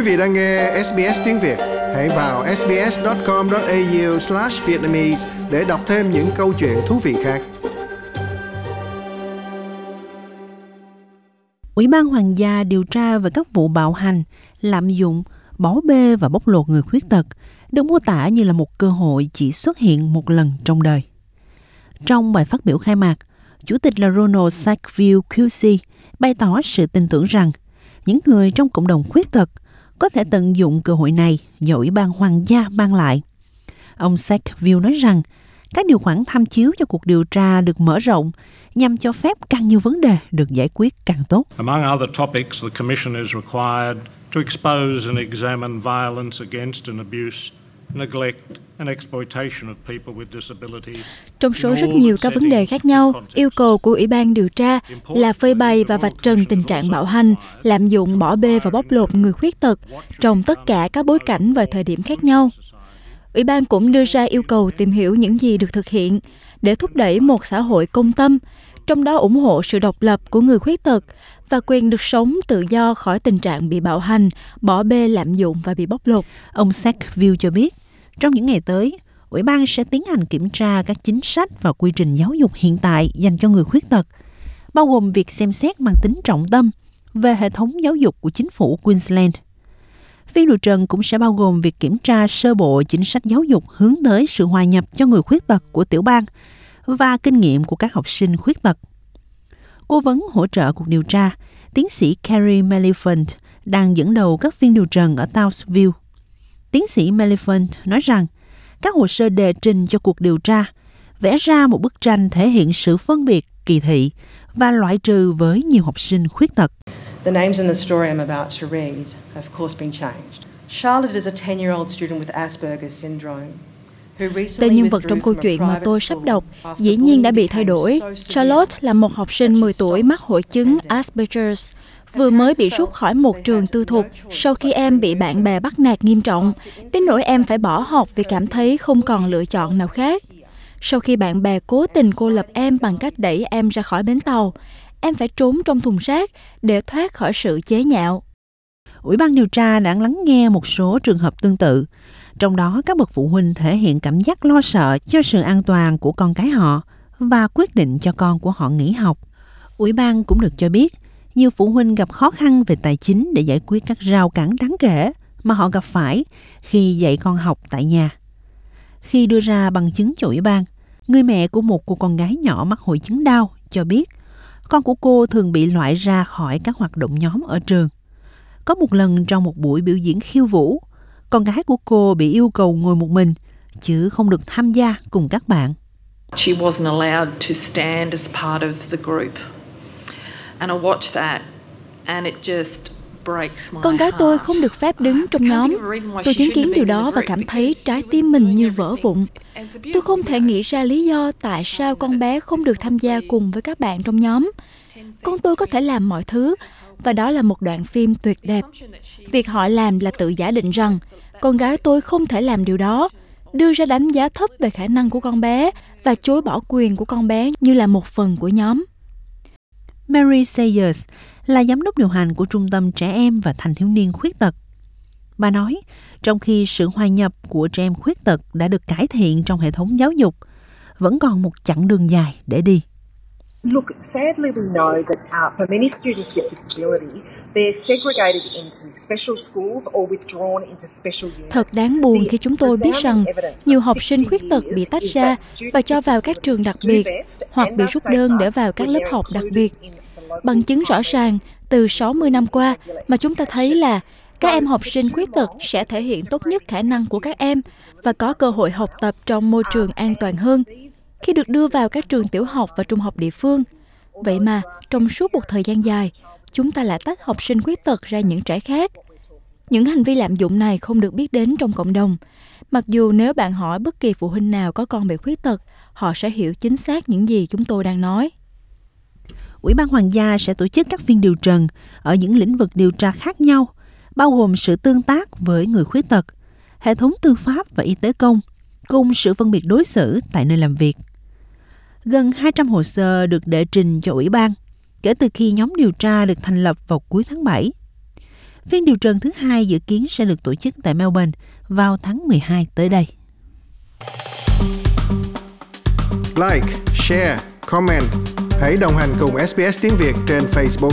Quý vị đang nghe SBS tiếng Việt, hãy vào sbs.com.au/vietnamese để đọc thêm những câu chuyện thú vị khác. Ủy ban Hoàng gia điều tra về các vụ bạo hành, lạm dụng, bỏ bê và bóc lột người khuyết tật được mô tả như là một cơ hội chỉ xuất hiện một lần trong đời. Trong bài phát biểu khai mạc, Chủ tịch là Ronald Sackville QC bày tỏ sự tin tưởng rằng những người trong cộng đồng khuyết tật có thể tận dụng cơ hội này do Ủy ban Hoàng gia mang lại. Ông Sackville nói rằng các điều khoản tham chiếu cho cuộc điều tra được mở rộng nhằm cho phép càng nhiều vấn đề được giải quyết càng tốt. Among other topics, the Commission is required to expose and examine violence against and abuse, trong số rất nhiều các vấn đề khác nhau, yêu cầu của Ủy ban điều tra là phơi bày và vạch trần tình trạng bạo hành, lạm dụng, bỏ bê và bóc lột người khuyết tật trong tất cả các bối cảnh và thời điểm khác nhau. Ủy ban cũng đưa ra yêu cầu tìm hiểu những gì được thực hiện để thúc đẩy một xã hội công tâm, trong đó ủng hộ sự độc lập của người khuyết tật và quyền được sống tự do khỏi tình trạng bị bạo hành, bỏ bê lạm dụng và bị bóc lột. Ông Sackville cho biết, trong những ngày tới, Ủy ban sẽ tiến hành kiểm tra các chính sách và quy trình giáo dục hiện tại dành cho người khuyết tật, bao gồm việc xem xét mang tính trọng tâm về hệ thống giáo dục của chính phủ Queensland. Phiên điều trần cũng sẽ bao gồm việc kiểm tra sơ bộ chính sách giáo dục hướng tới sự hòa nhập cho người khuyết tật của tiểu bang và kinh nghiệm của các học sinh khuyết tật. Cố vấn hỗ trợ cuộc điều tra, tiến sĩ Carrie Meliphant đang dẫn đầu các phiên điều trần ở Townsville Tiến sĩ Meliphant nói rằng các hồ sơ đề trình cho cuộc điều tra vẽ ra một bức tranh thể hiện sự phân biệt, kỳ thị và loại trừ với nhiều học sinh khuyết tật. The names in the story I'm about to read have of course been changed. Charlotte is a 10-year-old student with Asperger's syndrome. Tên nhân vật trong câu chuyện mà tôi sắp đọc dĩ nhiên đã bị thay đổi. Charlotte là một học sinh 10 tuổi mắc hội chứng Asperger's vừa mới bị rút khỏi một trường tư thục sau khi em bị bạn bè bắt nạt nghiêm trọng, đến nỗi em phải bỏ học vì cảm thấy không còn lựa chọn nào khác. Sau khi bạn bè cố tình cô lập em bằng cách đẩy em ra khỏi bến tàu, em phải trốn trong thùng rác để thoát khỏi sự chế nhạo. Ủy ban điều tra đã lắng nghe một số trường hợp tương tự, trong đó các bậc phụ huynh thể hiện cảm giác lo sợ cho sự an toàn của con cái họ và quyết định cho con của họ nghỉ học. Ủy ban cũng được cho biết nhiều phụ huynh gặp khó khăn về tài chính để giải quyết các rào cản đáng kể mà họ gặp phải khi dạy con học tại nhà. Khi đưa ra bằng chứng cho ủy ban, người mẹ của một cô con gái nhỏ mắc hội chứng đau cho biết con của cô thường bị loại ra khỏi các hoạt động nhóm ở trường. Có một lần trong một buổi biểu diễn khiêu vũ, con gái của cô bị yêu cầu ngồi một mình, chứ không được tham gia cùng các bạn. She wasn't allowed to stand as part of the group. And I watched that and it just con gái tôi không được phép đứng trong nhóm. Tôi chứng kiến điều đó và cảm thấy trái tim mình như vỡ vụn. Tôi không thể nghĩ ra lý do tại sao con bé không được tham gia cùng với các bạn trong nhóm. Con tôi có thể làm mọi thứ, và đó là một đoạn phim tuyệt đẹp. Việc họ làm là tự giả định rằng con gái tôi không thể làm điều đó, đưa ra đánh giá thấp về khả năng của con bé và chối bỏ quyền của con bé như là một phần của nhóm. Mary Sayers là giám đốc điều hành của Trung tâm Trẻ Em và Thanh thiếu niên khuyết tật. Bà nói, trong khi sự hòa nhập của trẻ em khuyết tật đã được cải thiện trong hệ thống giáo dục, vẫn còn một chặng đường dài để đi. Look, sadly we know that uh, for many students with disability, they're segregated into special schools or withdrawn into special units. Thật đáng buồn khi chúng tôi biết rằng nhiều học sinh khuyết tật bị tách ra và cho vào các trường đặc biệt hoặc bị rút đơn để vào các lớp học đặc biệt. Bằng chứng rõ ràng từ 60 năm qua mà chúng ta thấy là các em học sinh khuyết tật sẽ thể hiện tốt nhất khả năng của các em và có cơ hội học tập trong môi trường an toàn hơn khi được đưa vào các trường tiểu học và trung học địa phương. Vậy mà, trong suốt một thời gian dài, chúng ta lại tách học sinh khuyết tật ra những trẻ khác. Những hành vi lạm dụng này không được biết đến trong cộng đồng. Mặc dù nếu bạn hỏi bất kỳ phụ huynh nào có con bị khuyết tật, họ sẽ hiểu chính xác những gì chúng tôi đang nói. Ủy ban Hoàng gia sẽ tổ chức các phiên điều trần ở những lĩnh vực điều tra khác nhau, bao gồm sự tương tác với người khuyết tật, hệ thống tư pháp và y tế công, cùng sự phân biệt đối xử tại nơi làm việc. Gần 200 hồ sơ được đệ trình cho Ủy ban kể từ khi nhóm điều tra được thành lập vào cuối tháng 7. Phiên điều trần thứ hai dự kiến sẽ được tổ chức tại Melbourne vào tháng 12 tới đây. Like, share, comment. Hãy đồng hành cùng SBS tiếng Việt trên Facebook.